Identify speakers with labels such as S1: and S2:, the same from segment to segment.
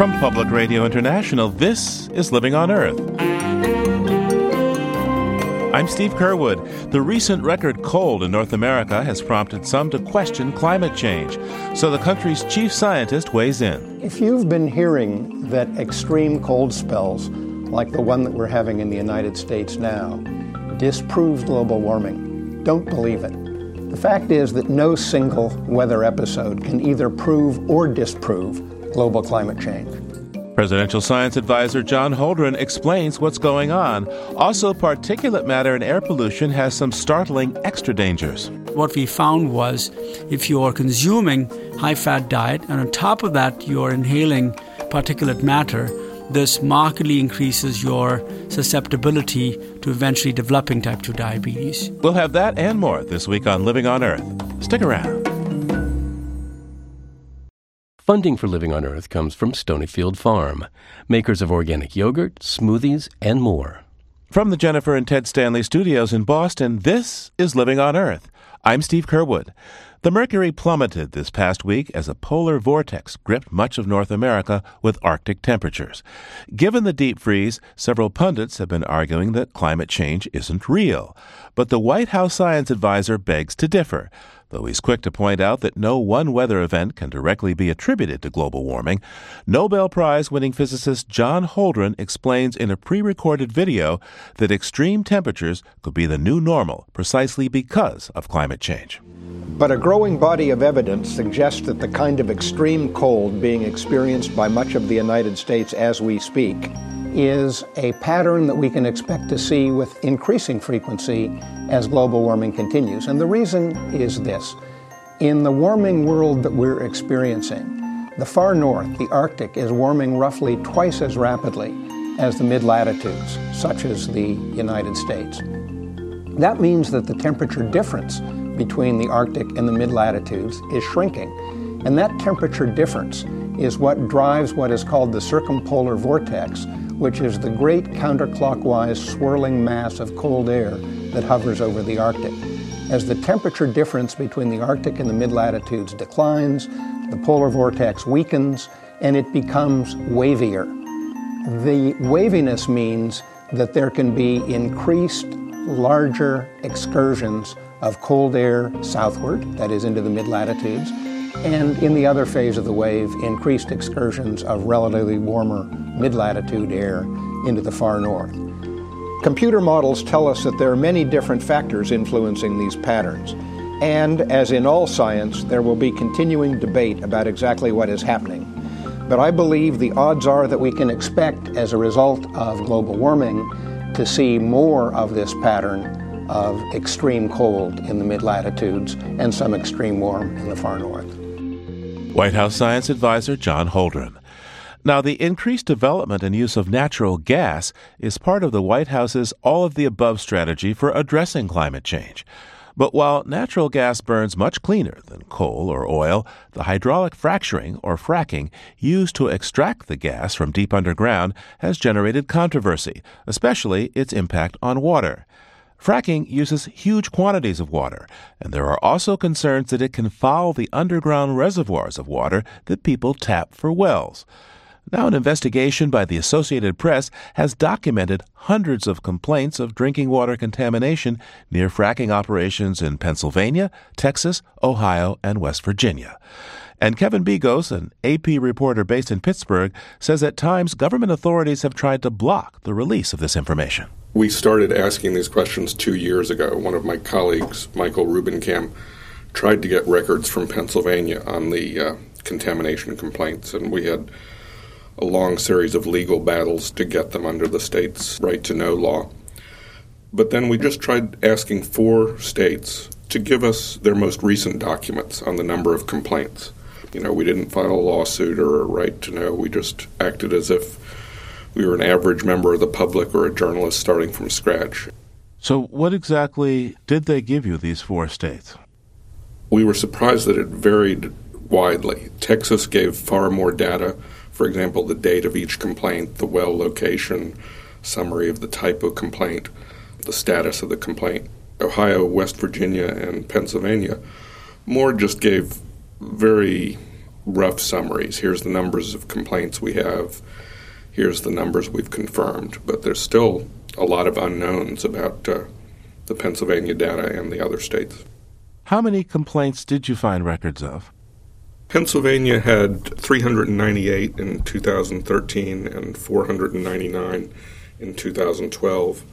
S1: From Public Radio International, this is Living on Earth. I'm Steve Curwood. The recent record cold in North America has prompted some to question climate change, so the country's chief scientist weighs in.
S2: If you've been hearing that extreme cold spells, like the one that we're having in the United States now, disprove global warming, don't believe it. The fact is that no single weather episode can either prove or disprove global climate change.
S1: Presidential Science Advisor John Holdren explains what's going on. Also, particulate matter and air pollution has some startling extra dangers.
S3: What we found was if you're consuming high fat diet and on top of that you're inhaling particulate matter, this markedly increases your susceptibility to eventually developing type 2 diabetes.
S1: We'll have that and more this week on Living on Earth. Stick around.
S4: Funding for Living on Earth comes from Stonyfield Farm, makers of organic yogurt, smoothies, and more.
S1: From the Jennifer and Ted Stanley studios in Boston, this is Living on Earth. I'm Steve Curwood. The mercury plummeted this past week as a polar vortex gripped much of North America with Arctic temperatures. Given the deep freeze, several pundits have been arguing that climate change isn't real. But the White House science advisor begs to differ though he's quick to point out that no one weather event can directly be attributed to global warming. Nobel Prize winning physicist John Holdren explains in a pre recorded video that extreme temperatures could be the new normal precisely because of climate change.
S2: But a growing body of evidence suggests that the kind of extreme cold being experienced by much of the United States as we speak is a pattern that we can expect to see with increasing frequency as global warming continues. And the reason is this in the warming world that we're experiencing, the far north, the Arctic, is warming roughly twice as rapidly as the mid latitudes, such as the United States. That means that the temperature difference between the Arctic and the mid latitudes is shrinking. And that temperature difference is what drives what is called the circumpolar vortex, which is the great counterclockwise swirling mass of cold air that hovers over the Arctic. As the temperature difference between the Arctic and the mid latitudes declines, the polar vortex weakens and it becomes wavier. The waviness means that there can be increased, larger excursions of cold air southward, that is, into the mid latitudes, and in the other phase of the wave, increased excursions of relatively warmer mid latitude air into the far north. Computer models tell us that there are many different factors influencing these patterns. And as in all science, there will be continuing debate about exactly what is happening. But I believe the odds are that we can expect, as a result of global warming, to see more of this pattern of extreme cold in the mid latitudes and some extreme warm in the far north.
S1: White House Science Advisor John Holdren. Now, the increased development and use of natural gas is part of the White House's all of the above strategy for addressing climate change. But while natural gas burns much cleaner than coal or oil, the hydraulic fracturing or fracking used to extract the gas from deep underground has generated controversy, especially its impact on water. Fracking uses huge quantities of water, and there are also concerns that it can foul the underground reservoirs of water that people tap for wells. Now, an investigation by the Associated Press has documented hundreds of complaints of drinking water contamination near fracking operations in Pennsylvania, Texas, Ohio, and West Virginia. And Kevin Begos, an AP reporter based in Pittsburgh, says at times government authorities have tried to block the release of this information.
S5: We started asking these questions two years ago. One of my colleagues, Michael Rubinkam, tried to get records from Pennsylvania on the uh, contamination complaints, and we had a long series of legal battles to get them under the state's right to know law. But then we just tried asking four states to give us their most recent documents on the number of complaints. You know, we didn't file a lawsuit or a right to know, we just acted as if we were an average member of the public or a journalist starting from scratch.
S1: So, what exactly did they give you, these four states?
S5: We were surprised that it varied widely. Texas gave far more data. For example, the date of each complaint, the well location, summary of the type of complaint, the status of the complaint. Ohio, West Virginia, and Pennsylvania more just gave very rough summaries. Here's the numbers of complaints we have. Here's the numbers we've confirmed. But there's still a lot of unknowns about uh, the Pennsylvania data and the other states.
S1: How many complaints did you find records of?
S5: Pennsylvania had 398 in 2013 and 499 in 2012.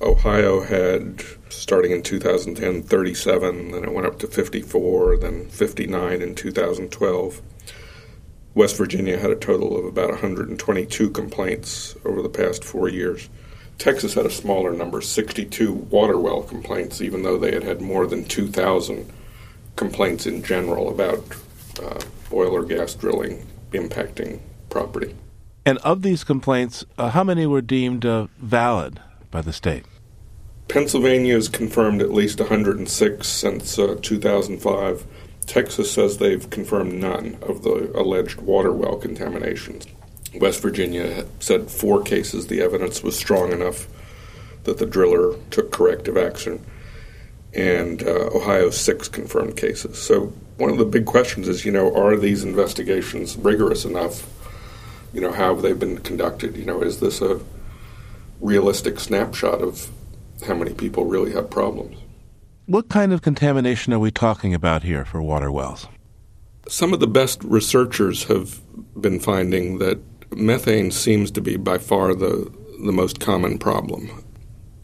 S5: Ohio had, starting in 2010, 37, then it went up to 54, then 59 in 2012. West Virginia had a total of about 122 complaints over the past four years. Texas had a smaller number, 62 water well complaints, even though they had had more than 2,000 complaints in general about uh, oil or gas drilling impacting property.
S1: And of these complaints, uh, how many were deemed uh, valid by the state?
S5: Pennsylvania has confirmed at least 106 since uh, 2005. Texas says they've confirmed none of the alleged water well contaminations. West Virginia said four cases the evidence was strong enough that the driller took corrective action, and uh, Ohio six confirmed cases. So one of the big questions is, you know, are these investigations rigorous enough? You know, how have they been conducted? You know, is this a realistic snapshot of how many people really have problems?
S1: What kind of contamination are we talking about here for water wells?
S5: Some of the best researchers have been finding that methane seems to be by far the the most common problem.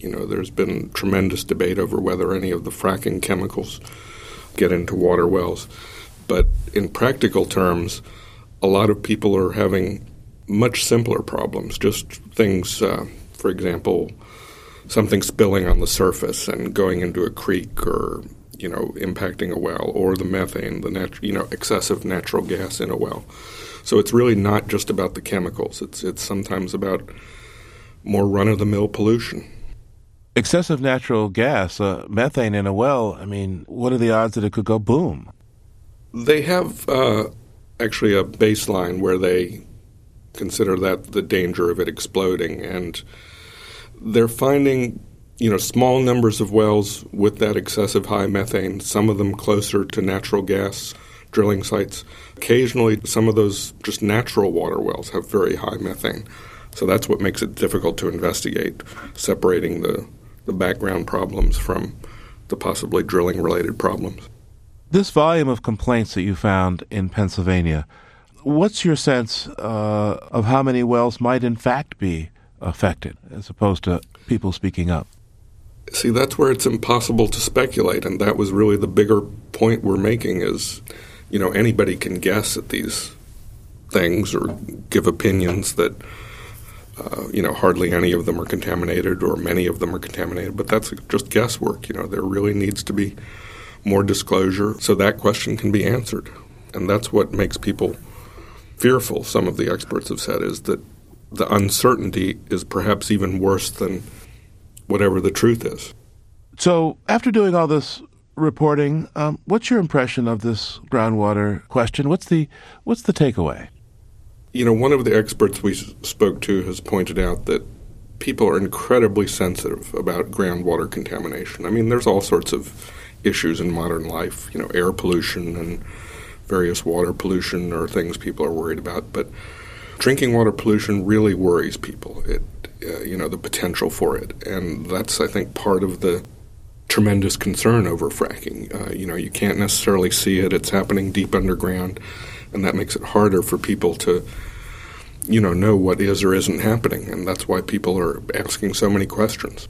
S5: You know, there's been tremendous debate over whether any of the fracking chemicals get into water wells, but in practical terms, a lot of people are having much simpler problems. Just things, uh, for example, something spilling on the surface and going into a creek or you know impacting a well or the methane the nat- you know excessive natural gas in a well so it's really not just about the chemicals. It's it's sometimes about more run of the mill pollution.
S1: Excessive natural gas, uh, methane in a well. I mean, what are the odds that it could go boom?
S5: They have uh, actually a baseline where they consider that the danger of it exploding, and they're finding you know small numbers of wells with that excessive high methane. Some of them closer to natural gas drilling sites. Occasionally, some of those just natural water wells have very high methane. So that's what makes it difficult to investigate, separating the, the background problems from the possibly drilling related problems.
S1: This volume of complaints that you found in Pennsylvania, what's your sense uh, of how many wells might in fact be affected as opposed to people speaking up?
S5: See, that's where it's impossible to speculate, and that was really the bigger point we're making is you know, anybody can guess at these things or give opinions that, uh, you know, hardly any of them are contaminated or many of them are contaminated. But that's just guesswork. You know, there really needs to be more disclosure so that question can be answered. And that's what makes people fearful, some of the experts have said, is that the uncertainty is perhaps even worse than whatever the truth is.
S1: So, after doing all this reporting. Um, what's your impression of this groundwater question? What's the what's the takeaway?
S5: You know, one of the experts we spoke to has pointed out that people are incredibly sensitive about groundwater contamination. I mean, there's all sorts of issues in modern life, you know, air pollution and various water pollution are things people are worried about, but drinking water pollution really worries people. It uh, you know, the potential for it. And that's I think part of the tremendous concern over fracking. Uh, you know, you can't necessarily see it; it's happening deep underground, and that makes it harder for people to, you know, know what is or isn't happening, and that's why people are asking so many questions.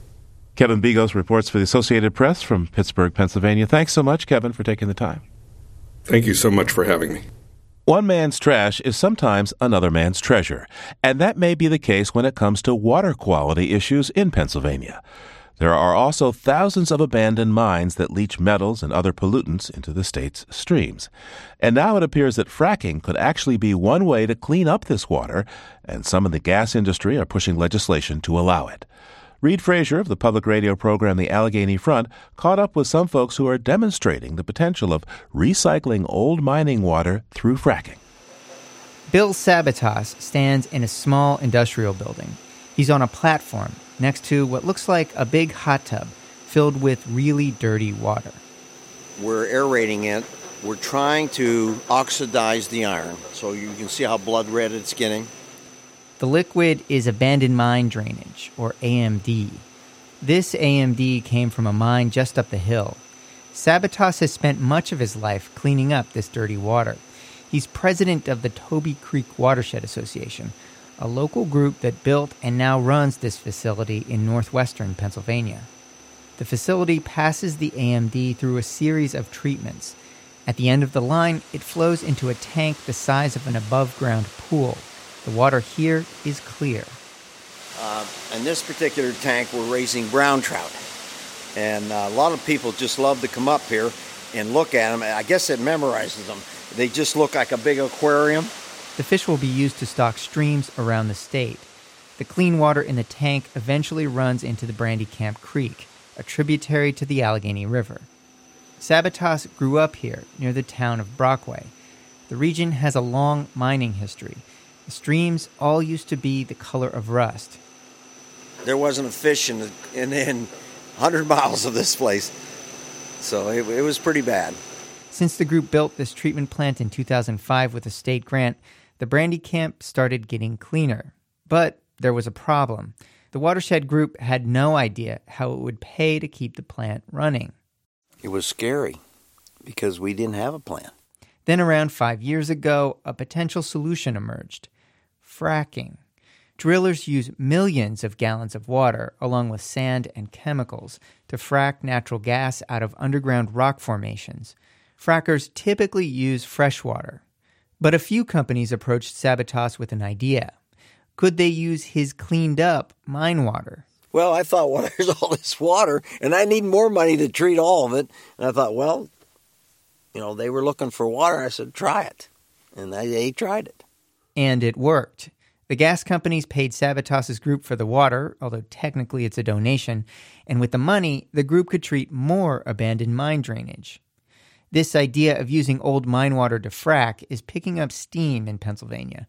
S1: Kevin Begos reports for the Associated Press from Pittsburgh, Pennsylvania. Thanks so much, Kevin, for taking the time.
S5: Thank you so much for having me.
S1: One man's trash is sometimes another man's treasure, and that may be the case when it comes to water quality issues in Pennsylvania. There are also thousands of abandoned mines that leach metals and other pollutants into the state's streams. And now it appears that fracking could actually be one way to clean up this water, and some in the gas industry are pushing legislation to allow it. Reid Frazier of the public radio program The Allegheny Front caught up with some folks who are demonstrating the potential of recycling old mining water through fracking.
S6: Bill Sabatos stands in a small industrial building. He's on a platform next to what looks like a big hot tub filled with really dirty water.
S7: We're aerating it We're trying to oxidize the iron, so you can see how blood red it's getting.
S6: The liquid is abandoned mine drainage, or AMD. This AMD came from a mine just up the hill. Sabatos has spent much of his life cleaning up this dirty water. He's president of the Toby Creek Watershed Association, a local group that built and now runs this facility in northwestern Pennsylvania. The facility passes the AMD through a series of treatments. At the end of the line, it flows into a tank the size of an above ground pool. The water here is clear.
S7: Uh, in this particular tank, we're raising brown trout. And uh, a lot of people just love to come up here and look at them. I guess it memorizes them. They just look like a big aquarium.
S6: The fish will be used to stock streams around the state. The clean water in the tank eventually runs into the Brandy Camp Creek, a tributary to the Allegheny River. Sabatos grew up here near the town of Brockway. The region has a long mining history. The streams all used to be the color of rust.
S7: There wasn't a fish in, the, in, in 100 miles of this place, so it, it was pretty bad.
S6: Since the group built this treatment plant in 2005 with a state grant, the Brandy Camp started getting cleaner. But there was a problem. The watershed group had no idea how it would pay to keep the plant running.
S7: It was scary because we didn't have a plan.
S6: Then, around five years ago, a potential solution emerged fracking. Drillers use millions of gallons of water, along with sand and chemicals, to frack natural gas out of underground rock formations. Frackers typically use fresh water. But a few companies approached Sabatos with an idea. Could they use his cleaned up mine water?
S7: Well, I thought, well, there's all this water, and I need more money to treat all of it. And I thought, well, you know, they were looking for water. I said, try it. And they tried it.
S6: And it worked. The gas companies paid Sabatos's group for the water, although technically it's a donation, and with the money, the group could treat more abandoned mine drainage. This idea of using old mine water to frack is picking up steam in Pennsylvania.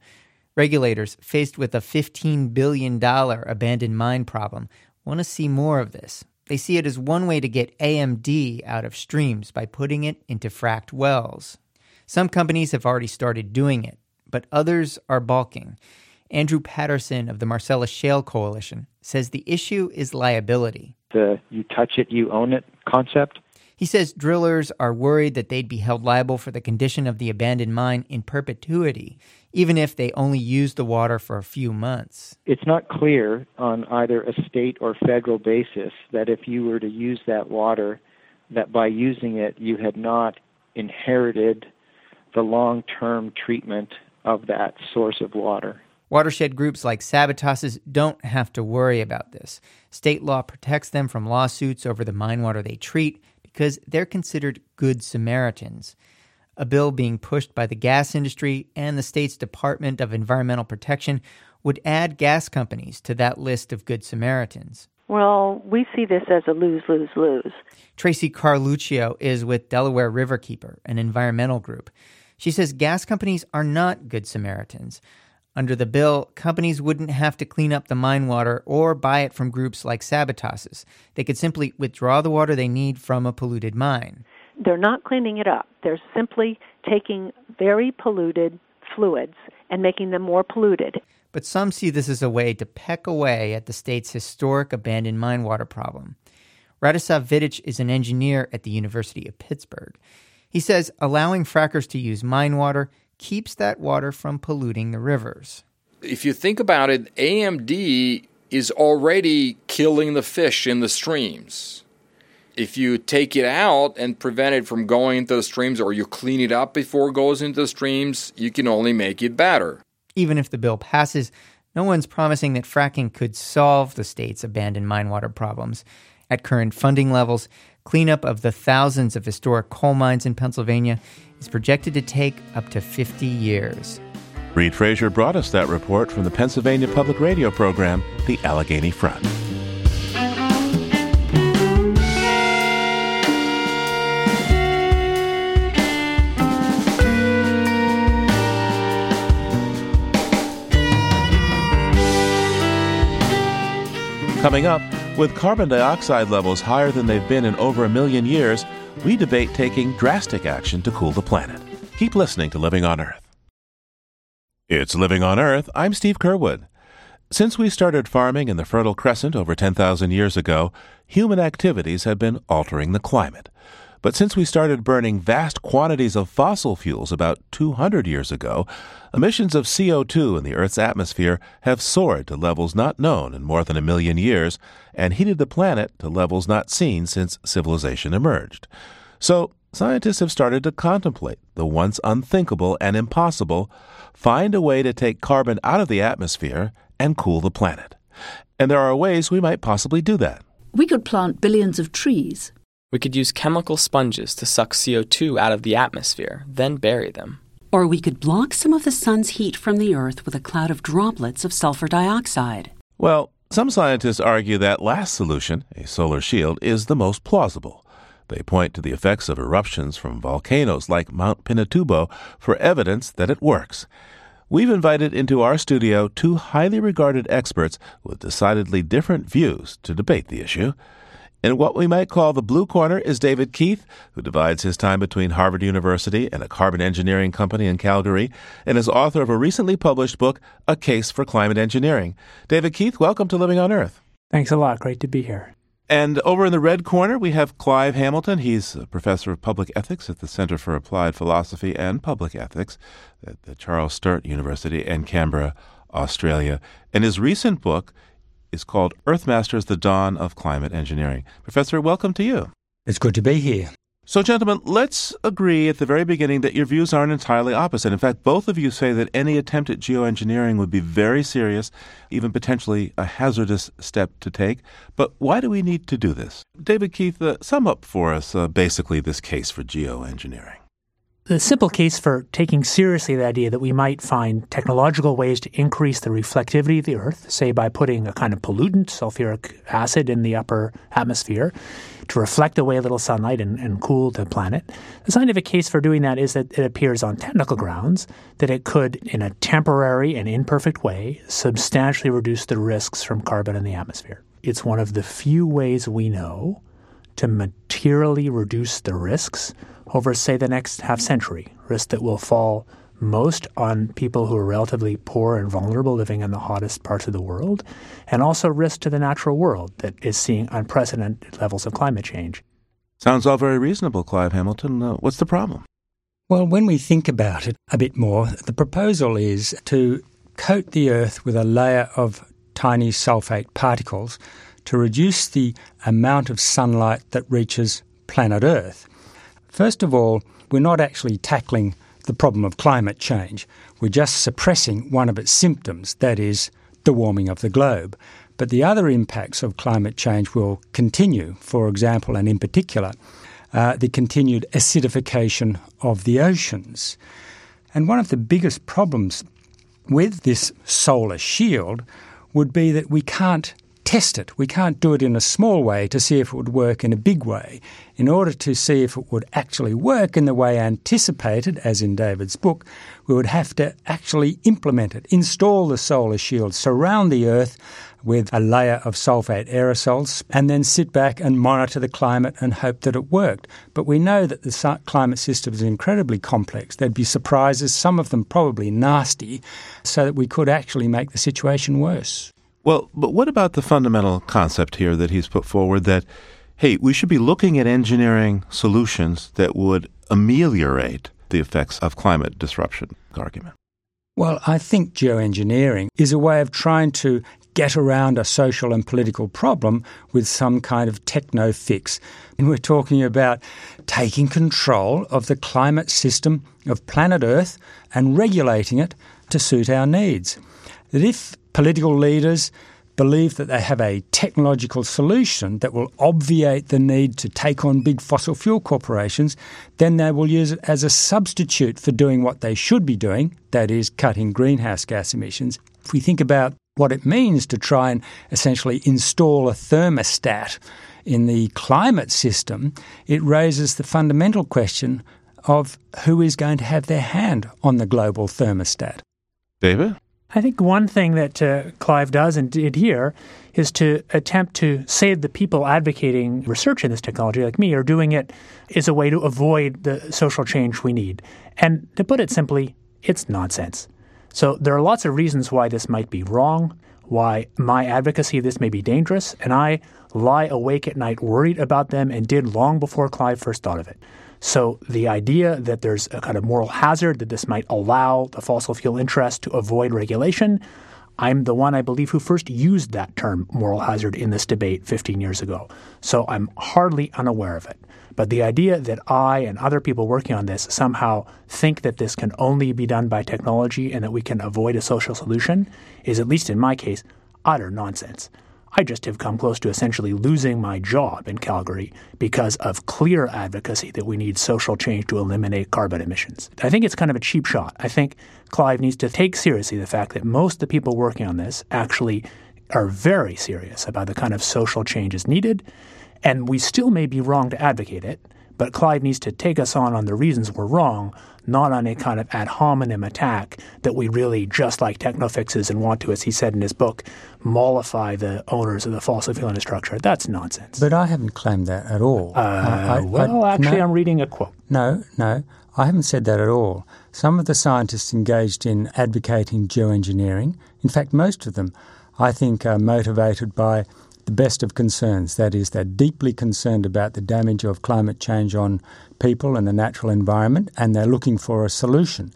S6: Regulators, faced with a $15 billion abandoned mine problem, want to see more of this. They see it as one way to get AMD out of streams by putting it into fracked wells. Some companies have already started doing it, but others are balking. Andrew Patterson of the Marcellus Shale Coalition says the issue is liability.
S8: The you touch it, you own it concept.
S6: He says drillers are worried that they'd be held liable for the condition of the abandoned mine in perpetuity, even if they only use the water for a few months.
S8: It's not clear on either a state or federal basis that if you were to use that water, that by using it, you had not inherited the long term treatment of that source of water.
S6: Watershed groups like Sabatos's don't have to worry about this. State law protects them from lawsuits over the mine water they treat because they're considered good Samaritans. A bill being pushed by the gas industry and the state's Department of Environmental Protection would add gas companies to that list of good Samaritans.
S9: Well, we see this as a lose lose lose.
S6: Tracy Carluccio is with Delaware Riverkeeper, an environmental group. She says gas companies are not good Samaritans. Under the bill, companies wouldn't have to clean up the mine water or buy it from groups like Sabatos's. They could simply withdraw the water they need from a polluted mine.
S9: They're not cleaning it up. They're simply taking very polluted fluids and making them more polluted.
S6: But some see this as a way to peck away at the state's historic abandoned mine water problem. Radisav Vidic is an engineer at the University of Pittsburgh. He says allowing frackers to use mine water keeps that water from polluting the rivers.
S10: If you think about it, AMD is already killing the fish in the streams. If you take it out and prevent it from going into the streams or you clean it up before it goes into the streams, you can only make it better.
S6: Even if the bill passes, no one's promising that fracking could solve the state's abandoned mine water problems. At current funding levels, cleanup of the thousands of historic coal mines in Pennsylvania is projected to take up to 50 years.
S1: Reid Frazier brought us that report from the Pennsylvania Public Radio program, The Allegheny Front. Coming up, with carbon dioxide levels higher than they've been in over a million years, we debate taking drastic action to cool the planet. Keep listening to Living on Earth. It's Living on Earth. I'm Steve Curwood. Since we started farming in the Fertile Crescent over 10,000 years ago, human activities have been altering the climate. But since we started burning vast quantities of fossil fuels about 200 years ago, emissions of CO2 in the Earth's atmosphere have soared to levels not known in more than a million years and heated the planet to levels not seen since civilization emerged. So, scientists have started to contemplate the once unthinkable and impossible find a way to take carbon out of the atmosphere and cool the planet. And there are ways we might possibly do that.
S11: We could plant billions of trees.
S12: We could use chemical sponges to suck CO2 out of the atmosphere, then bury them.
S13: Or we could block some of the sun's heat from the Earth with a cloud of droplets of sulfur dioxide.
S1: Well, some scientists argue that last solution, a solar shield, is the most plausible. They point to the effects of eruptions from volcanoes like Mount Pinatubo for evidence that it works. We've invited into our studio two highly regarded experts with decidedly different views to debate the issue. In what we might call the blue corner is David Keith, who divides his time between Harvard University and a carbon engineering company in Calgary, and is author of a recently published book, A Case for Climate Engineering. David Keith, welcome to Living on Earth.
S14: Thanks a lot. Great to be here.
S1: And over in the red corner, we have Clive Hamilton. He's a professor of public ethics at the Center for Applied Philosophy and Public Ethics at the Charles Sturt University in Canberra, Australia. And his recent book is called Earthmasters The Dawn of Climate Engineering. Professor, welcome to you.
S15: It's good to be here.
S1: So, gentlemen, let's agree at the very beginning that your views aren't entirely opposite. In fact, both of you say that any attempt at geoengineering would be very serious, even potentially a hazardous step to take. But why do we need to do this? David Keith, uh, sum up for us uh, basically this case for geoengineering
S14: the simple case for taking seriously the idea that we might find technological ways to increase the reflectivity of the Earth, say by putting a kind of pollutant, sulfuric acid, in the upper atmosphere to reflect away a little sunlight and, and cool the planet. The scientific case for doing that is that it appears on technical grounds that it could, in a temporary and imperfect way, substantially reduce the risks from carbon in the atmosphere. It's one of the few ways we know to materially reduce the risks over, say, the next half century, risks that will fall most on people who are relatively poor and vulnerable living in the hottest parts of the world, and also risk to the natural world that is seeing unprecedented levels of climate change.
S1: Sounds all very reasonable, Clive Hamilton. Uh, what's the problem?
S15: Well, when we think about it a bit more, the proposal is to coat the Earth with a layer of tiny sulfate particles to reduce the amount of sunlight that reaches planet Earth. First of all, we're not actually tackling the problem of climate change. We're just suppressing one of its symptoms, that is, the warming of the globe. But the other impacts of climate change will continue, for example, and in particular, uh, the continued acidification of the oceans. And one of the biggest problems with this solar shield would be that we can't test it. We can't do it in a small way to see if it would work in a big way. In order to see if it would actually work in the way anticipated, as in David's book, we would have to actually implement it, install the solar shield, surround the Earth with a layer of sulfate aerosols, and then sit back and monitor the climate and hope that it worked. But we know that the climate system is incredibly complex. There'd be surprises, some of them probably nasty, so that we could actually make the situation worse.
S1: Well, but what about the fundamental concept here that he's put forward that, hey, we should be looking at engineering solutions that would ameliorate the effects of climate disruption argument?
S15: Well, I think geoengineering is a way of trying to get around a social and political problem with some kind of techno fix. And we're talking about taking control of the climate system of planet Earth and regulating it to suit our needs. That if political leaders believe that they have a technological solution that will obviate the need to take on big fossil fuel corporations, then they will use it as a substitute for doing what they should be doing, that is, cutting greenhouse gas emissions. If we think about what it means to try and essentially install a thermostat in the climate system, it raises the fundamental question of who is going to have their hand on the global thermostat.
S1: David?
S14: I think one thing that uh, Clive does and did here is to attempt to say the people advocating research in this technology, like me, are doing it as a way to avoid the social change we need. And to put it simply, it's nonsense. So there are lots of reasons why this might be wrong, why my advocacy of this may be dangerous, and I lie awake at night worried about them and did long before Clive first thought of it. So the idea that there's a kind of moral hazard that this might allow the fossil fuel interest to avoid regulation, I'm the one I believe who first used that term moral hazard in this debate 15 years ago. So I'm hardly unaware of it. But the idea that I and other people working on this somehow think that this can only be done by technology and that we can avoid a social solution is, at least in my case, utter nonsense. I just have come close to essentially losing my job in Calgary because of clear advocacy that we need social change to eliminate carbon emissions. I think it's kind of a cheap shot. I think Clive needs to take seriously the fact that most of the people working on this actually are very serious about the kind of social changes needed, and we still may be wrong to advocate it. But Clive needs to take us on on the reasons we're wrong, not on a kind of ad hominem attack that we really just like techno fixes and want to, as he said in his book, mollify the owners of the fossil fuel infrastructure. That's nonsense.
S15: But I haven't claimed that at all.
S14: Uh, I, I, well, I, actually, no, I'm reading a quote.
S15: No, no, I haven't said that at all. Some of the scientists engaged in advocating geoengineering, in fact, most of them, I think, are motivated by the best of concerns. That is, they're deeply concerned about the damage of climate change on people and the natural environment, and they're looking for a solution.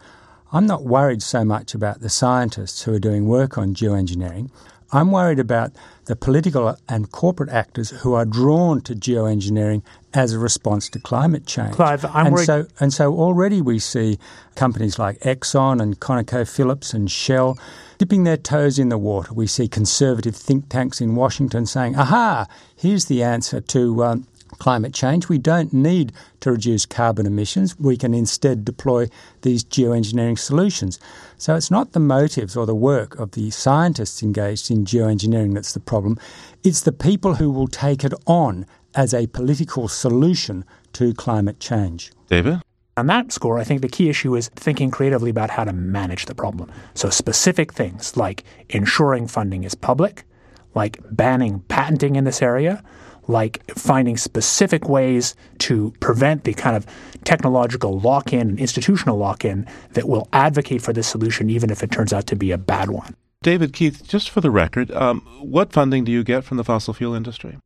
S15: I'm not worried so much about the scientists who are doing work on geoengineering. I'm worried about the political and corporate actors who are drawn to geoengineering as a response to climate change.
S14: Clive, I'm
S15: and
S14: worried.
S15: So, and so already we see companies like Exxon and ConocoPhillips and Shell dipping their toes in the water. We see conservative think tanks in Washington saying, aha, here's the answer to um, climate change. We don't need to reduce carbon emissions. We can instead deploy these geoengineering solutions. So it's not the motives or the work of the scientists engaged in geoengineering that's the problem. It's the people who will take it on as a political solution to climate change.
S1: David?
S14: On that score, I think the key issue is thinking creatively about how to manage the problem. So, specific things like ensuring funding is public, like banning patenting in this area, like finding specific ways to prevent the kind of technological lock in and institutional lock in that will advocate for this solution, even if it turns out to be a bad one.
S1: David Keith, just for the record, um, what funding do you get from the fossil fuel industry?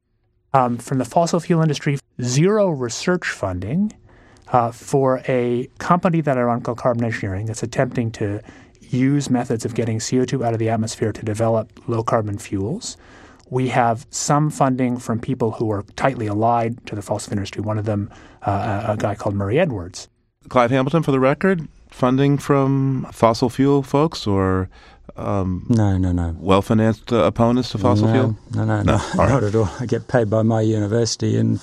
S14: Um, from the fossil fuel industry, zero research funding uh, for a company that I run called Carbon Engineering that's attempting to use methods of getting CO2 out of the atmosphere to develop low carbon fuels. We have some funding from people who are tightly allied to the fossil industry. One of them, uh, a guy called Murray Edwards.
S1: Clive Hamilton, for the record, funding from fossil fuel folks or um,
S15: no, no, no.
S1: Well financed uh, opponents to fossil
S15: no,
S1: fuel?
S15: No, no, no, no not at all. I get paid by my university and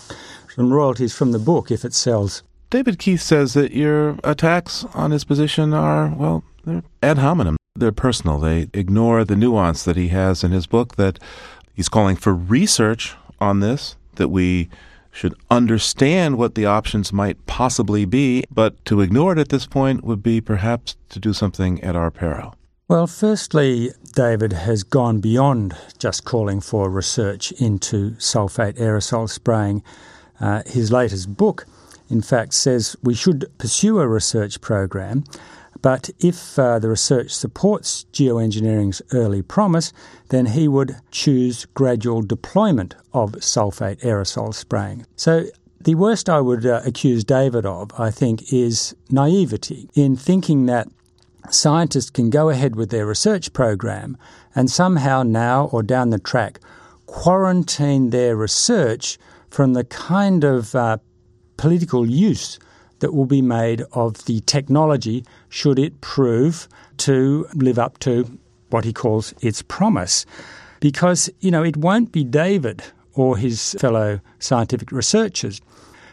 S15: some royalties from the book if it sells.
S1: David Keith says that your attacks on his position are, well, they're ad hominem. They're personal. They ignore the nuance that he has in his book that he's calling for research on this, that we should understand what the options might possibly be, but to ignore it at this point would be perhaps to do something at our peril.
S15: Well, firstly, David has gone beyond just calling for research into sulfate aerosol spraying. Uh, his latest book, in fact, says we should pursue a research program, but if uh, the research supports geoengineering's early promise, then he would choose gradual deployment of sulfate aerosol spraying. So the worst I would uh, accuse David of, I think, is naivety in thinking that scientists can go ahead with their research program and somehow now or down the track quarantine their research from the kind of uh, political use that will be made of the technology should it prove to live up to what he calls its promise. Because, you know, it won't be David or his fellow scientific researchers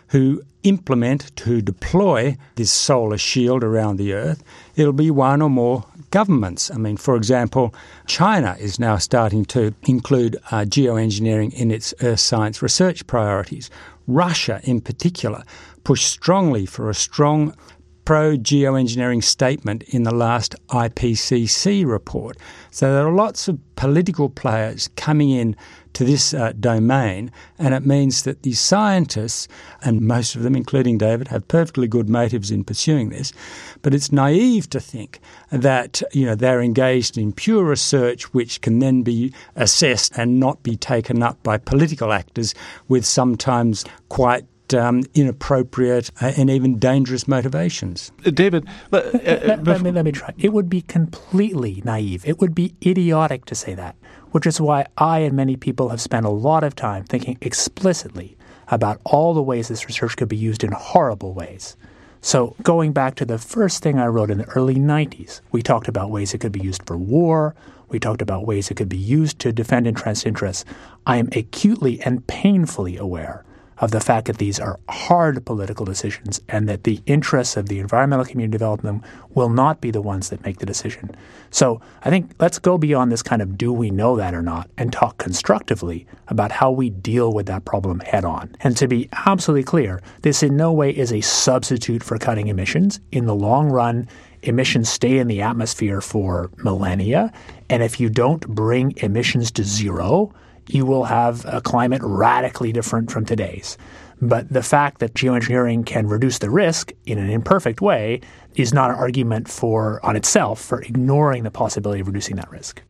S15: who implement, to deploy this solar shield around the Earth. It'll be one or more governments. I mean, for example, China is now starting to include uh, geoengineering in its earth science research priorities. Russia, in particular, pushed strongly for a strong pro geoengineering statement in the last IPCC report. So there are lots of political players coming in to this uh, domain, and it means that the scientists, and most of them, including David, have perfectly good motives in pursuing this. But it's naive to think that you know they're engaged in pure research, which can then be assessed and not be taken up by political actors with sometimes quite um, inappropriate uh, and even dangerous motivations.
S1: Uh, David,
S14: let, uh, let, let, me, let me try. It would be completely naive. It would be idiotic to say that which is why I and many people have spent a lot of time thinking explicitly about all the ways this research could be used in horrible ways. So, going back to the first thing I wrote in the early 90s, we talked about ways it could be used for war. We talked about ways it could be used to defend entrenched interests. I am acutely and painfully aware of the fact that these are hard political decisions and that the interests of the environmental community developing them will not be the ones that make the decision. So I think let's go beyond this kind of do we know that or not and talk constructively about how we deal with that problem head on. And to be absolutely clear, this in no way is a substitute for cutting emissions. In the long run, emissions stay in the atmosphere for millennia. And if you don't bring emissions to zero, you will have a climate radically different from today's. But the fact that geoengineering can reduce the risk in an imperfect way is not an argument for on itself for ignoring the possibility of reducing that risk.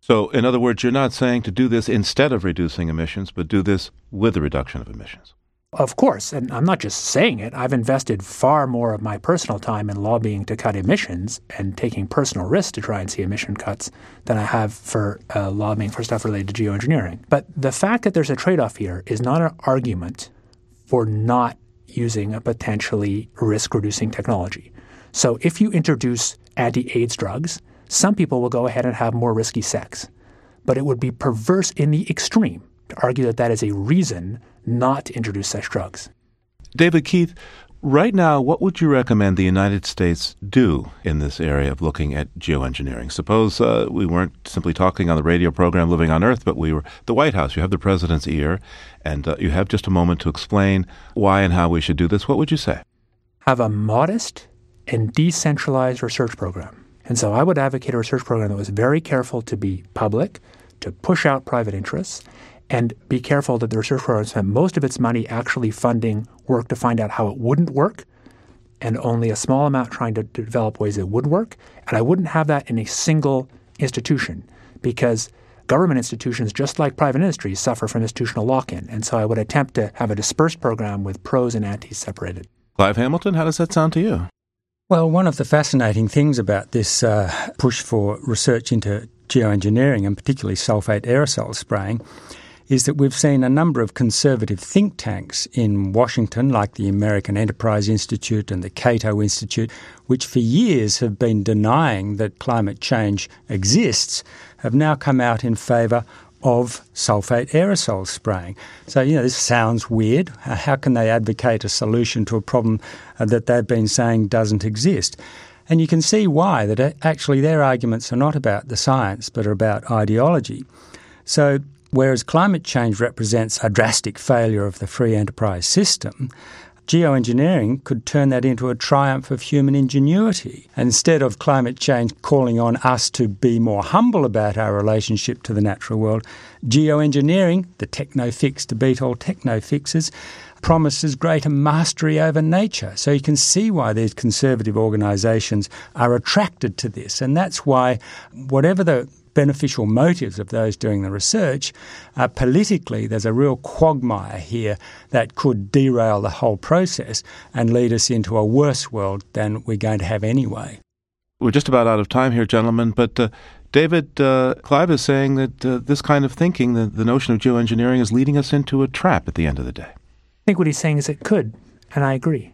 S1: So, in other words, you're not saying to do this instead of reducing emissions, but do this with a reduction of emissions.
S14: Of course, and I'm not just saying it. I've invested far more of my personal time in lobbying to cut emissions and taking personal risks to try and see emission cuts than I have for uh, lobbying for stuff related to geoengineering. But the fact that there's a trade off here is not an argument for not using a potentially risk reducing technology. So if you introduce anti AIDS drugs, some people will go ahead and have more risky sex. But it would be perverse in the extreme to argue that that is a reason not to introduce such drugs.
S1: David Keith, right now, what would you recommend the United States do in this area of looking at geoengineering? Suppose uh, we weren't simply talking on the radio program Living on Earth, but we were the White House. You have the president's ear, and uh, you have just a moment to explain why and how we should do this. What would you say?
S14: Have a modest and decentralized research program. And so I would advocate a research program that was very careful to be public, to push out private interests, and be careful that the research program spent most of its money actually funding work to find out how it wouldn't work and only a small amount trying to, to develop ways it would work. And I wouldn't have that in a single institution because government institutions, just like private industries, suffer from institutional lock in. And so I would attempt to have a dispersed program with pros and antis separated.
S1: Clive Hamilton, how does that sound to you?
S15: Well, one of the fascinating things about this uh, push for research into geoengineering and particularly sulfate aerosol spraying is that we've seen a number of conservative think tanks in Washington, like the American Enterprise Institute and the Cato Institute, which for years have been denying that climate change exists, have now come out in favour of sulfate aerosol spraying. So, you know, this sounds weird. How can they advocate a solution to a problem uh, that they've been saying doesn't exist? And you can see why, that uh, actually their arguments are not about the science, but are about ideology. So, Whereas climate change represents a drastic failure of the free enterprise system, geoengineering could turn that into a triumph of human ingenuity. Instead of climate change calling on us to be more humble about our relationship to the natural world, geoengineering, the techno fix to beat all techno fixes, promises greater mastery over nature. So you can see why these conservative organisations are attracted to this. And that's why, whatever the beneficial motives of those doing the research, uh, politically there's a real quagmire here that could derail the whole process and lead us into a worse world than we're going to have anyway.
S1: We're just about out of time here, gentlemen, but uh, David uh, Clive is saying that uh, this kind of thinking, the, the notion of geoengineering, is leading us into a trap at the end of the day.
S14: I think what he's saying is it could, and I agree.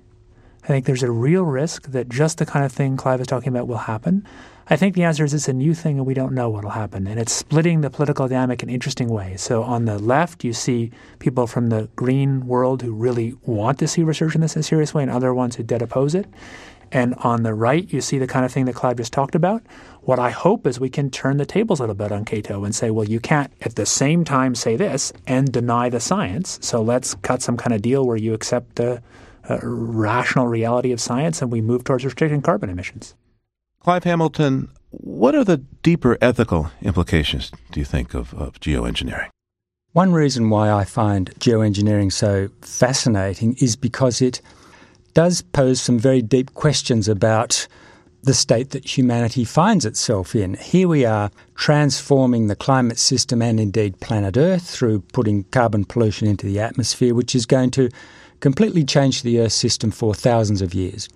S14: I think there's a real risk that just the kind of thing Clive is talking about will happen. I think the answer is it's a new thing and we don't know what will happen. And it's splitting the political dynamic in interesting ways. So on the left, you see people from the green world who really want to see research in this in a serious way and other ones who dead oppose it. And on the right, you see the kind of thing that Clive just talked about. What I hope is we can turn the tables a little bit on Cato and say, well, you can't at the same time say this and deny the science. So let's cut some kind of deal where you accept the uh, rational reality of science and we move towards restricting carbon emissions.
S1: Clive Hamilton, what are the deeper ethical implications, do you think, of, of geoengineering?
S15: One reason why I find geoengineering so fascinating is because it does pose some very deep questions about the state that humanity finds itself in. Here we are transforming the climate system and indeed planet Earth through putting carbon pollution into the atmosphere, which is going to completely change the Earth system for thousands of years.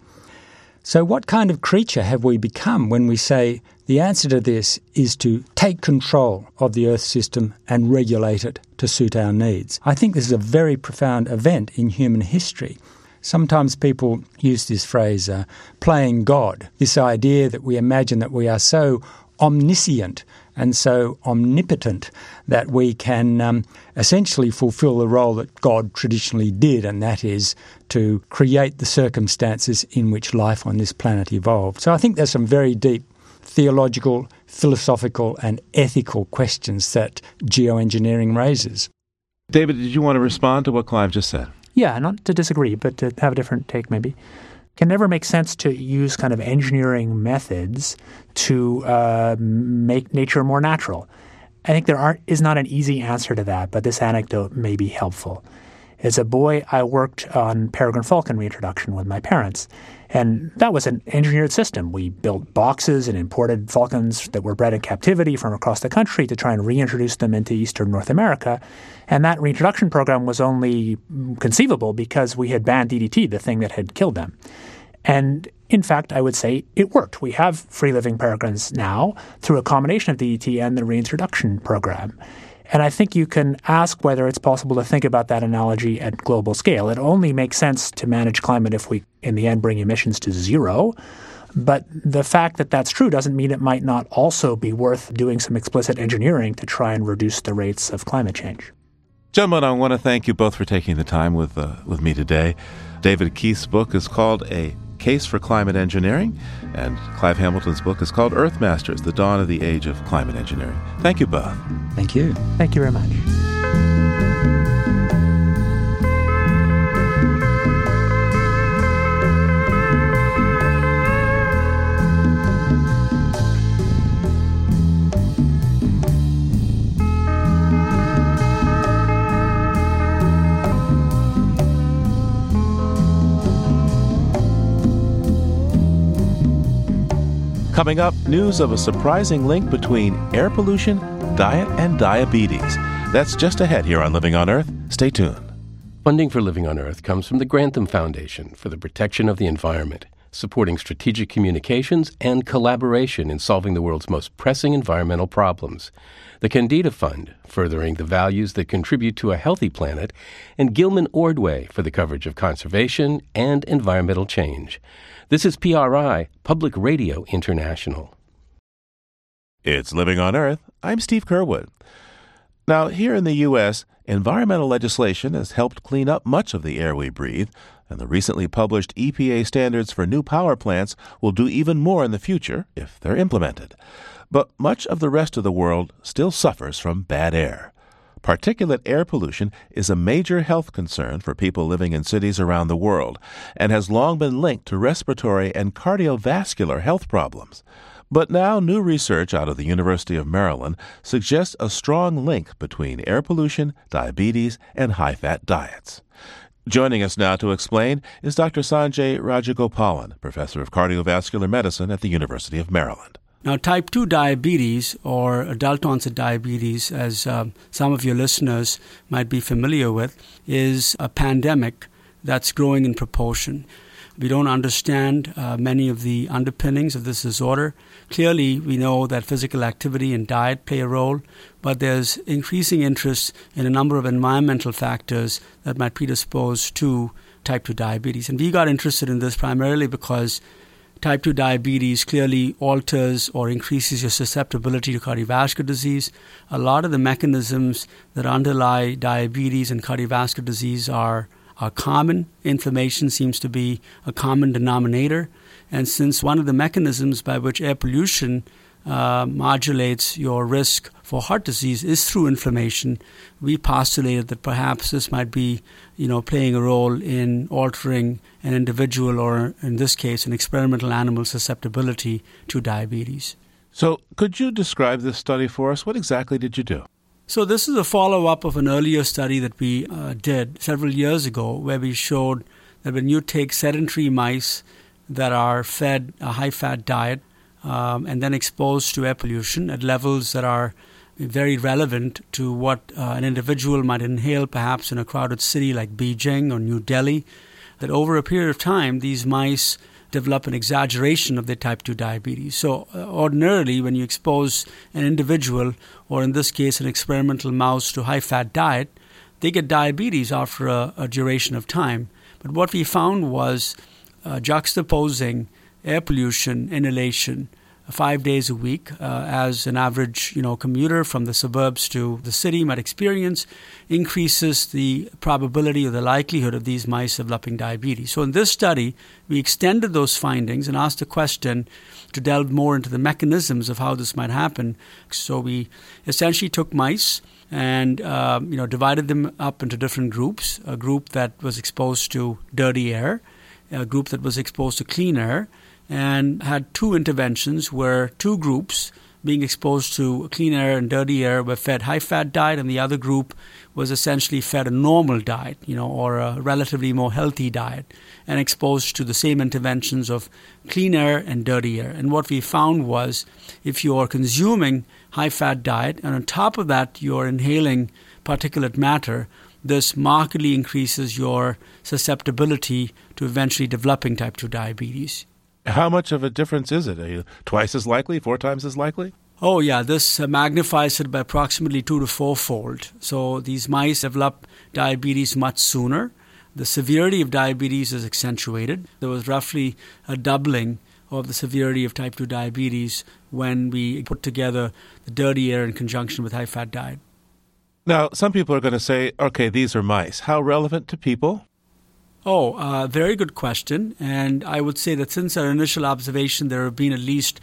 S15: So, what kind of creature have we become when we say the answer to this is to take control of the Earth system and regulate it to suit our needs? I think this is a very profound event in human history. Sometimes people use this phrase, uh, playing God, this idea that we imagine that we are so omniscient and so omnipotent that we can um, essentially fulfill the role that God traditionally did, and that is to create the circumstances in which life on this planet evolved. So I think there's some very deep theological, philosophical, and ethical questions that geoengineering raises.
S1: David, did you want to respond to what Clive just said?
S14: Yeah, not to disagree, but to have a different take maybe. Can never make sense to use kind of engineering methods to uh, make nature more natural. I think there are, is not an easy answer to that, but this anecdote may be helpful. As a boy, I worked on peregrine falcon reintroduction with my parents. And that was an engineered system. We built boxes and imported falcons that were bred in captivity from across the country to try and reintroduce them into eastern North America. And that reintroduction program was only conceivable because we had banned DDT, the thing that had killed them. And in fact, I would say it worked. We have free living peregrines now through a combination of DDT and the reintroduction program. And I think you can ask whether it's possible to think about that analogy at global scale. It only makes sense to manage climate if we, in the end, bring emissions to zero. But the fact that that's true doesn't mean it might not also be worth doing some explicit engineering to try and reduce the rates of climate change.
S1: Gentlemen, I want to thank you both for taking the time with, uh, with me today. David Keith's book is called A Case for Climate Engineering, and Clive Hamilton's book is called Earth Masters The Dawn of the Age of Climate Engineering. Thank you both.
S15: Thank you.
S14: Thank you very much.
S1: Coming up, news of a surprising link between air pollution, diet, and diabetes. That's just ahead here on Living on Earth. Stay tuned.
S4: Funding for Living on Earth comes from the Grantham Foundation for the Protection of the Environment, supporting strategic communications and collaboration in solving the world's most pressing environmental problems. The Kendeda Fund, furthering the values that contribute to a healthy planet, and Gilman Ordway for the coverage of conservation and environmental change. This is PRI, Public Radio International.
S1: It's Living on Earth. I'm Steve Curwood. Now, here in the U.S., environmental legislation has helped clean up much of the air we breathe, and the recently published EPA standards for new power plants will do even more in the future if they're implemented. But much of the rest of the world still suffers from bad air. Particulate air pollution is a major health concern for people living in cities around the world and has long been linked to respiratory and cardiovascular health problems. But now, new research out of the University of Maryland suggests a strong link between air pollution, diabetes, and high fat diets. Joining us now to explain is Dr. Sanjay Rajagopalan, professor of cardiovascular medicine at the University of Maryland.
S3: Now, type 2 diabetes or adult onset diabetes, as uh, some of your listeners might be familiar with, is a pandemic that's growing in proportion. We don't understand uh, many of the underpinnings of this disorder. Clearly, we know that physical activity and diet play a role, but there's increasing interest in a number of environmental factors that might predispose to type 2 diabetes. And we got interested in this primarily because Type 2 diabetes clearly alters or increases your susceptibility to cardiovascular disease. A lot of the mechanisms that underlie diabetes and cardiovascular disease are, are common. Inflammation seems to be a common denominator. And since one of the mechanisms by which air pollution uh, modulates your risk for heart disease is through inflammation. We postulated that perhaps this might be, you know, playing a role in altering an individual, or in this case, an experimental animal susceptibility to diabetes.
S1: So, could you describe this study for us? What exactly did you do?
S3: So, this is a follow up of an earlier study that we uh, did several years ago where we showed that when you take sedentary mice that are fed a high fat diet um, and then exposed to air pollution at levels that are very relevant to what uh, an individual might inhale perhaps in a crowded city like Beijing or New Delhi, that over a period of time, these mice develop an exaggeration of their type 2 diabetes. So, uh, ordinarily, when you expose an individual, or in this case, an experimental mouse, to high fat diet, they get diabetes after a, a, duration of time. But what we found was uh, juxtaposing air pollution, inhalation, five days a week, uh, as an average you know commuter from the suburbs to the city might experience, increases the probability or the likelihood of these mice developing diabetes. So in this study, we extended those findings and asked a question to delve more into the mechanisms of how this might happen. So we essentially took mice and uh, you know divided them up into different groups. A group that was exposed to dirty air, a group that was exposed to clean air, and had two interventions where two groups being exposed to clean air and dirty air were fed. High fat diet and the other group was essentially fed a normal diet you know or a relatively more healthy diet and exposed to the same interventions of clean air and dirty air. And what we found was if you are consuming high fat diet and on top of that you're inhaling particulate matter this markedly increases your susceptibility to eventually developing type 2 diabetes
S1: how much of a difference is it? Are you twice as likely, four times as likely?
S3: Oh, yeah, this uh, magnifies it by approximately two to four fold. So these mice develop diabetes much sooner. The severity of diabetes is accentuated. There was roughly a doubling of the severity of type 2 diabetes when we put together the dirty air in conjunction with high fat diet.
S1: Now, some people are going to say, okay, these are mice. How relevant to people?
S3: Oh, uh, very good question. And I would say that since our initial observation, there have been at least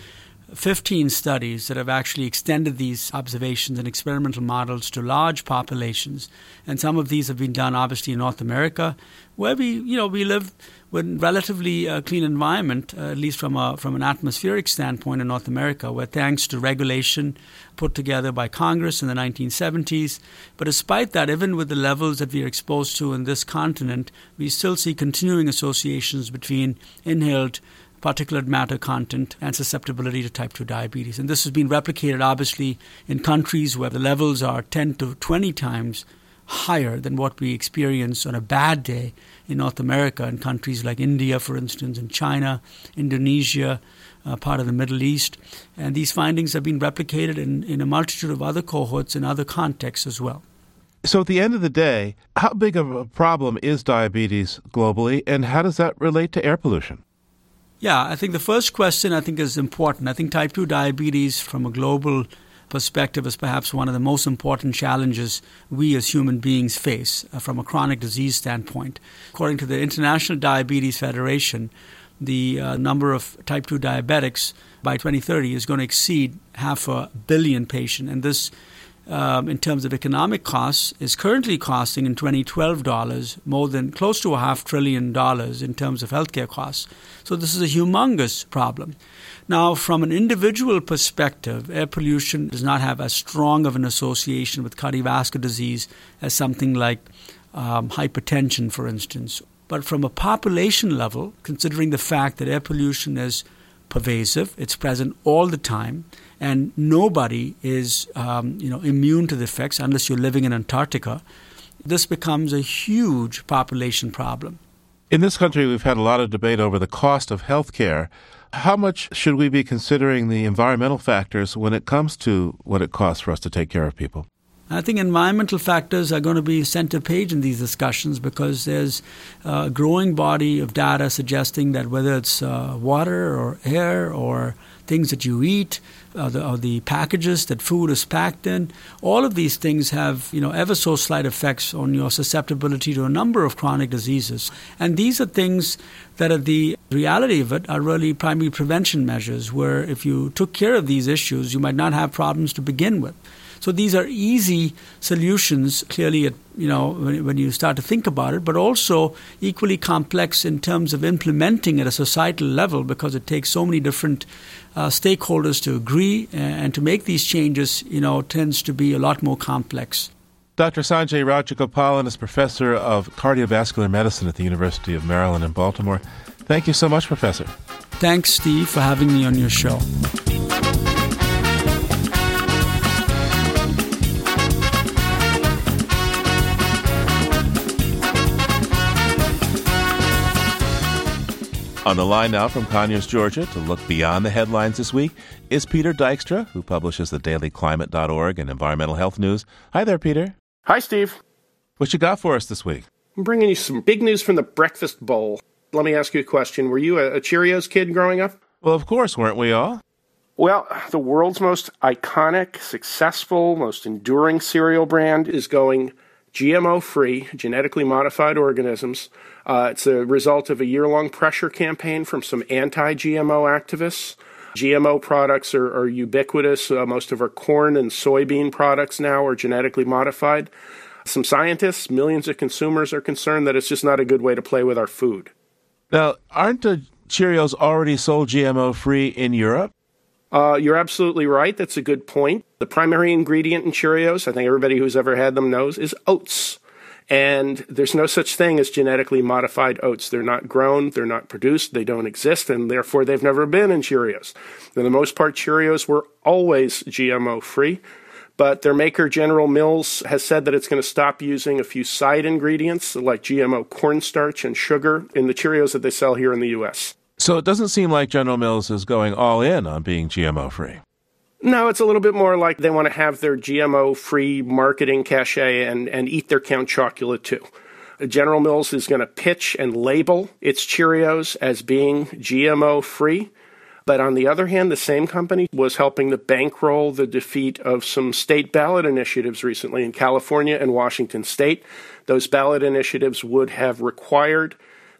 S3: 15 studies that have actually extended these observations and experimental models to large populations. And some of these have been done obviously in North America, where we, you know, we live with relatively uh, clean environment, uh, at least from a from an atmospheric standpoint in North America, where thanks to regulation put together by Congress in the 1970s, but despite that, even with the levels that we are exposed to in this continent, we still see continuing associations between inhaled particulate matter content and susceptibility to type 2 diabetes. And this has been replicated obviously in countries where the levels are 10 to 20 times higher than what we experience on a bad day in North America, in countries like India, for instance, in China, Indonesia, uh, part of the Middle East. And these findings have been replicated in, in a multitude of other cohorts in other contexts as well.
S1: So, at the end of the day, how big of a problem is diabetes globally, and how does that relate to air pollution?
S3: Yeah, I think the first question I think is important. I think type 2 diabetes from a global perspective is perhaps one of the most important challenges we as human beings face uh, from a chronic disease standpoint. According to the International Diabetes Federation, the uh, number of type 2 diabetics by 2030 is going to exceed half a billion patients. And this um, in terms of economic costs is currently costing in 2012 dollars more than close to a half trillion dollars in terms of healthcare costs. So this is a humongous problem. Now, from an individual perspective, air pollution does not have as strong of an association with cardiovascular disease as something like um, hypertension, for instance. But from a population level, considering the fact that air pollution is pervasive, it's present all the time, and nobody is um, you know immune to the effects unless you're living in Antarctica. This becomes a huge population problem.
S1: In this country, we've had a lot of debate over the cost of health care. How much should we be considering the environmental factors when it comes to what it costs for us to take care of people?
S3: I think environmental factors are going to be center page in these discussions because there's a growing body of data suggesting that whether it's uh, water or air or things that you eat, uh, the, or the packages that food is packed in. All of these things have, you know, ever so slight effects on your susceptibility to a number of chronic diseases. And these are things that are The reality of it are really primary prevention measures where if you took care of these issues, you might not have problems to begin with. So these are easy solutions, clearly, you know, when, when, you start to think about it, but also equally complex in terms of implementing at a societal level because it takes so many different uh, stakeholders to agree and to make these changes, you know, tends to be a lot more complex.
S1: Dr. Sanjay Rajagopalan is professor of cardiovascular medicine at the University of Maryland in Baltimore. Thank you so much, Professor.
S3: Thanks, Steve, for having me on your show.
S1: On the line now from Conyers, Georgia, to look beyond the headlines this week is Peter Dykstra, who publishes the dailyclimate.org and environmental health news. Hi there, Peter.
S16: Hi, Steve.
S1: What you got for us this week?
S16: I'm bringing you some big news from the breakfast bowl. Let me ask you a question. Were you a, a Cheerios kid growing up?
S1: Well, of course, weren't we all?
S16: Well, the world's most iconic, successful, most enduring cereal brand is going GMO free, genetically modified organisms. Uh, it's a result of a year long pressure campaign from some anti GMO activists. GMO products are, are ubiquitous. Uh, most of our corn and soybean products now are genetically modified. Some scientists, millions of consumers are concerned that it's just not a good way to play with our food.
S1: Now, aren't the Cheerios already sold GMO free in Europe?
S16: Uh, you're absolutely right. That's a good point. The primary ingredient in Cheerios, I think everybody who's ever had them knows, is oats. And there's no such thing as genetically modified oats. They're not grown, they're not produced, they don't exist, and therefore they've never been in Cheerios. For the most part, Cheerios were always GMO free, but their maker, General Mills, has said that it's going to stop using a few side ingredients like GMO cornstarch and sugar in the Cheerios that they sell here in the U.S.
S1: So it doesn't seem like General Mills is going all in on being GMO free.
S16: No, it's a little bit more like they want to have their GMO free marketing cachet and, and eat their Count Chocula too. General Mills is going to pitch and label its Cheerios as being GMO free. But on the other hand, the same company was helping to bankroll the defeat of some state ballot initiatives recently in California and Washington state. Those ballot initiatives would have required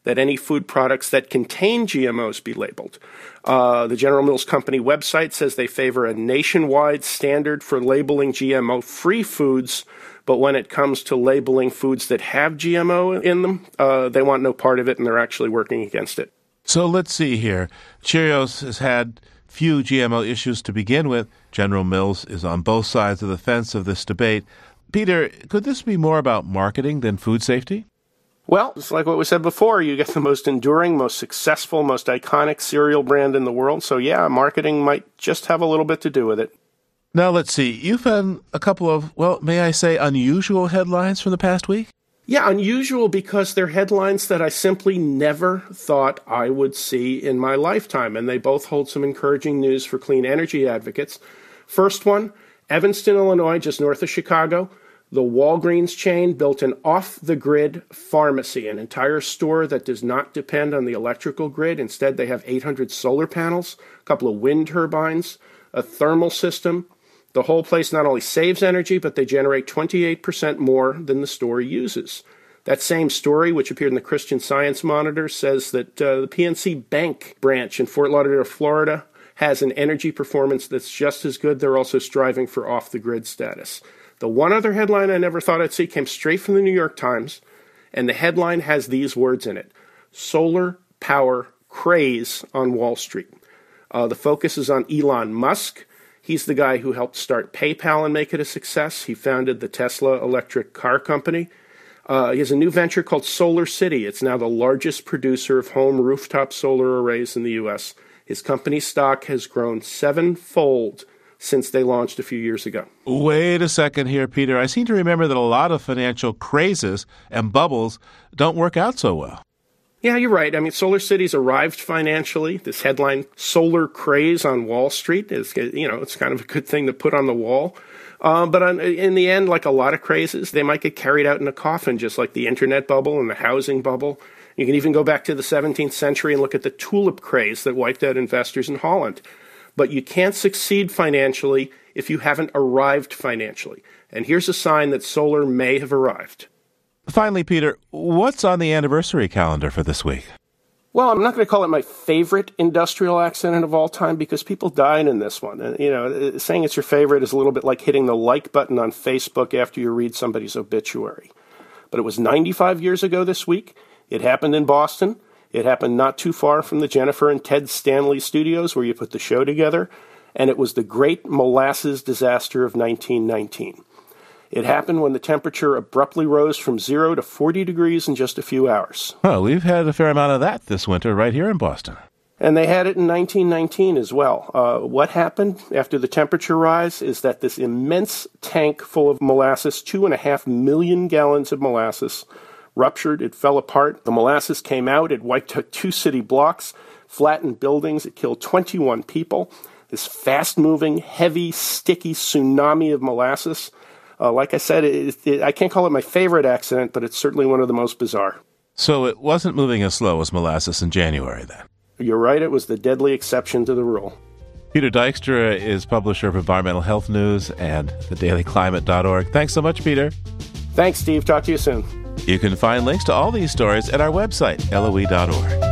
S16: that any food products that contain GMOs be labeled. Uh, the General Mills Company website says they favor a nationwide standard for labeling GMO free foods, but when it comes to labeling foods that have GMO in them, uh, they want no part of it and they're actually working against it.
S1: So let's see here. Cheerios has had few GMO issues to begin with. General Mills is on both sides of the fence of this debate. Peter, could this be more about marketing than food safety?
S16: Well, it's like what we said before. You get the most enduring, most successful, most iconic cereal brand in the world. So, yeah, marketing might just have a little bit to do with it.
S1: Now, let's see. You've had a couple of, well, may I say, unusual headlines from the past week?
S16: Yeah, unusual because they're headlines that I simply never thought I would see in my lifetime. And they both hold some encouraging news for clean energy advocates. First one Evanston, Illinois, just north of Chicago the Walgreens chain built an off the grid pharmacy, an entire store that does not depend on the electrical grid. Instead, they have 800 solar panels, a couple of wind turbines, a thermal system. The whole place not only saves energy, but they generate 28% more than the store uses. That same story, which appeared in the Christian Science Monitor, says that uh, the PNC Bank branch in Fort Lauderdale, Florida, has an energy performance that's just as good. They're also striving for off the grid status. The one other headline I never thought I'd see came straight from the New York Times, and the headline has these words in it Solar Power Craze on Wall Street. Uh, the focus is on Elon Musk. He's the guy who helped start PayPal and make it a success. He founded the Tesla electric car company. Uh, he has a new venture called Solar City. It's now the largest producer of home rooftop solar arrays in the U.S. His company stock has grown sevenfold since they launched a few years ago.
S1: Wait a second here, Peter. I seem to remember that a lot of financial crazes and bubbles don't work out so well.
S16: Yeah, you're right. I mean, Solar City's arrived financially. This headline, "Solar Craze on Wall Street," is you know it's kind of a good thing to put on the wall. Uh, but on, in the end, like a lot of crazes, they might get carried out in a coffin, just like the internet bubble and the housing bubble. You can even go back to the 17th century and look at the tulip craze that wiped out investors in Holland. But you can't succeed financially if you haven't arrived financially. And here's a sign that solar may have arrived.
S1: Finally, Peter, what's on the anniversary calendar for this week?
S16: Well, I'm not going to call it my favorite industrial accident of all time because people died in this one. And, you know, uh, saying it's your favorite is a little bit like hitting the like button on Facebook after you read somebody's obituary. But it was 95 years ago this week. It happened in Boston. It happened not too far from the Jennifer and Ted Stanley studios where you put the show together. And it was the great molasses disaster of 1919. It happened when the temperature abruptly rose from zero to 40 degrees in just a few hours.
S1: Well, we've had a fair amount of that this winter right here in Boston.
S16: And they had it in 1919 as well. Uh, what happened after the temperature rise is that this immense tank full of molasses, two and a half million gallons of molasses, ruptured. It fell apart. The molasses came out. It wiped out two city blocks, flattened buildings. It killed 21 people. This fast moving, heavy, sticky tsunami of molasses uh, like I said, it, it, I can't call it my favorite accident, but it's certainly one of the most bizarre.
S1: So it wasn't moving as slow as molasses in January then?
S16: You're right, it was the deadly exception to the rule.
S1: Peter Dykstra is publisher of Environmental Health News and theDailyClimate.org. Thanks so much, Peter.
S16: Thanks, Steve. Talk to you soon.
S1: You can find links to all these stories at our website, loe.org.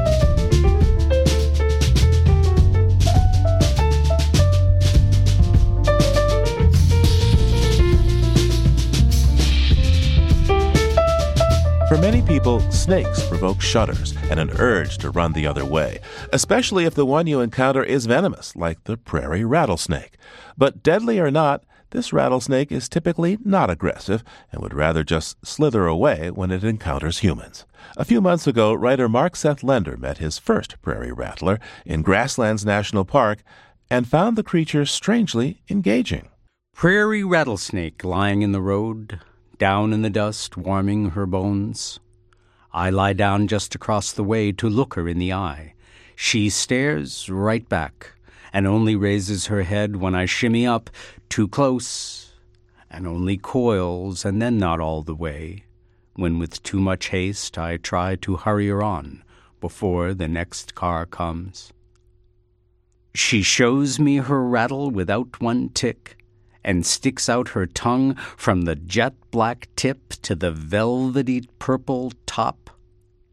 S1: For many people, snakes provoke shudders and an urge to run the other way, especially if the one you encounter is venomous, like the prairie rattlesnake. But deadly or not, this rattlesnake is typically not aggressive and would rather just slither away when it encounters humans. A few months ago, writer Mark Seth Lender met his first prairie rattler in Grasslands National Park and found the creature strangely engaging.
S17: Prairie rattlesnake lying in the road, down in the dust, warming her bones. I lie down just across the way to look her in the eye. She stares right back and only raises her head when I shimmy up too close, and only coils and then not all the way, when with too much haste I try to hurry her on before the next car comes. She shows me her rattle without one tick and sticks out her tongue from the jet black tip to the velvety purple top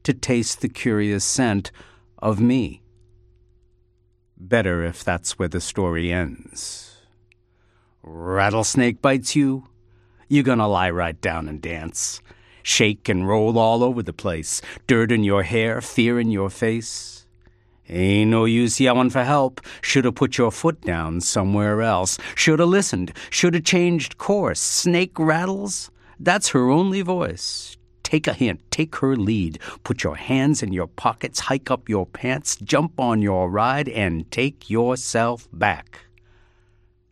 S17: to taste the curious scent of me. Better if that's where the story ends. Rattlesnake bites you, you're gonna lie right down and dance. Shake and roll all over the place, dirt in your hair, fear in your face. Ain't no use yelling for help. Shoulda put your foot down somewhere else. Shoulda listened. Shoulda changed course. Snake rattles? That's her only voice. Take a hint. Take her lead. Put your hands in your pockets, hike up your pants, jump on your ride, and take yourself back.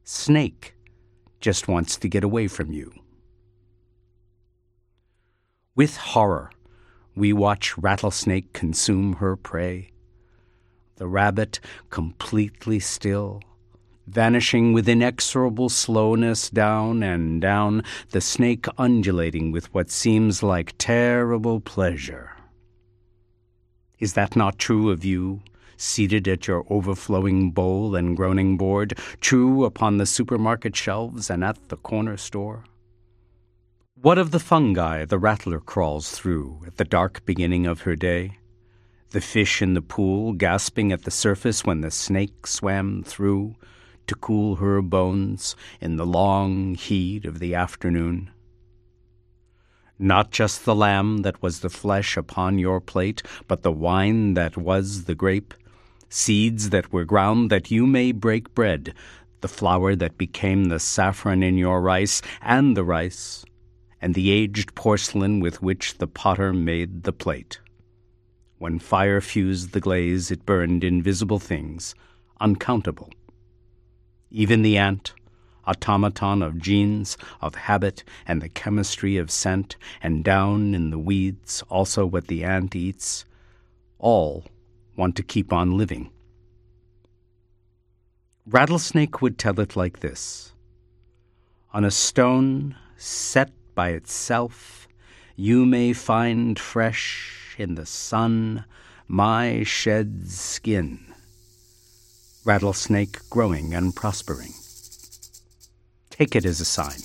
S17: Snake just wants to get away from you. With horror, we watch Rattlesnake consume her prey the rabbit completely still, vanishing with inexorable slowness down and down, the snake undulating with what seems like terrible pleasure. Is that not true of you, seated at your overflowing bowl and groaning board, true upon the supermarket shelves and at the corner store? What of the fungi the rattler crawls through at the dark beginning of her day? the fish in the pool gasping at the surface when the snake swam through to cool her bones in the long heat of the afternoon. Not just the lamb that was the flesh upon your plate, but the wine that was the grape, seeds that were ground that you may break bread, the flour that became the saffron in your rice, and the rice, and the aged porcelain with which the potter made the plate. When fire fused the glaze, it burned invisible things, uncountable. Even the ant, automaton of genes, of habit, and the chemistry of scent, and down in the weeds also what the ant eats, all want to keep on living. Rattlesnake would tell it like this On a stone set by itself, you may find fresh in the sun my shed skin. Rattlesnake growing and prospering. Take it as a sign.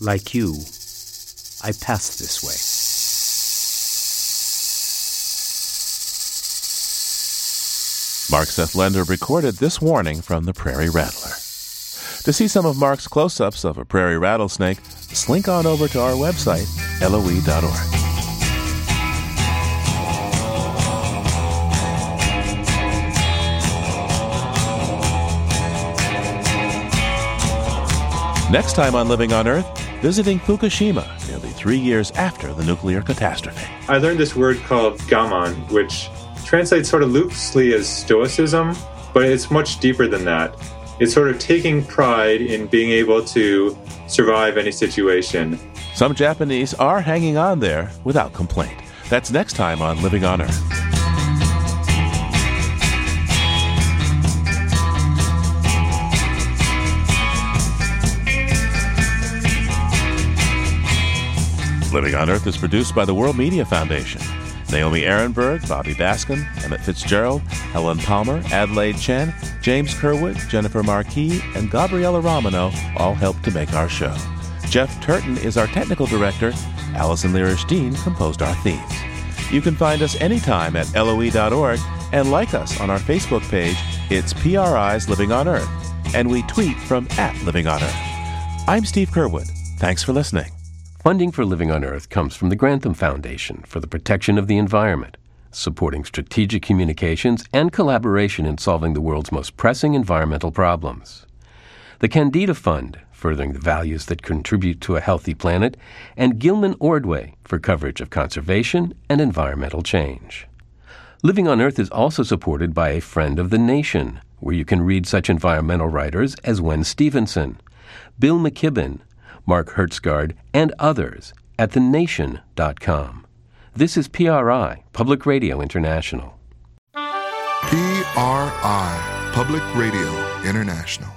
S17: Like you, I pass this way.
S1: Mark Seth Lender recorded this warning from the prairie rattler. To see some of Mark's close ups of a prairie rattlesnake, slink on over to our website, loe.org. Next time on Living on Earth, visiting Fukushima nearly three years after the nuclear catastrophe.
S18: I learned this word called gaman, which translates sort of loosely as stoicism, but it's much deeper than that. It's sort of taking pride in being able to survive any situation.
S1: Some Japanese are hanging on there without complaint. That's next time on Living on Earth. Living on Earth is produced by the World Media Foundation. Naomi Arenberg, Bobby Bascomb, Emmett Fitzgerald, Helen Palmer, Adelaide Chen, James Curwood, Jennifer Marquis, and Gabriella Romano all helped to make our show. Jeff Turton is our technical director. Allison Lirish Dean composed our themes. You can find us anytime at loe.org and like us on our Facebook page. It's PRI's Living on Earth, and we tweet from at Living on Earth. I'm Steve Curwood. Thanks for listening.
S4: Funding for Living on Earth comes from the Grantham Foundation for the Protection of the Environment, supporting strategic communications and collaboration in solving the world's most pressing environmental problems. The Kendeda Fund, furthering the values that contribute to a healthy planet, and Gilman Ordway for coverage of conservation and environmental change. Living on Earth is also supported by a Friend of the Nation, where you can read such environmental writers as Wen Stephenson, Bill McKibben, Mark Hertsgaard, and others at thenation.com. This is PRI, Public Radio International.
S19: PRI, Public Radio International.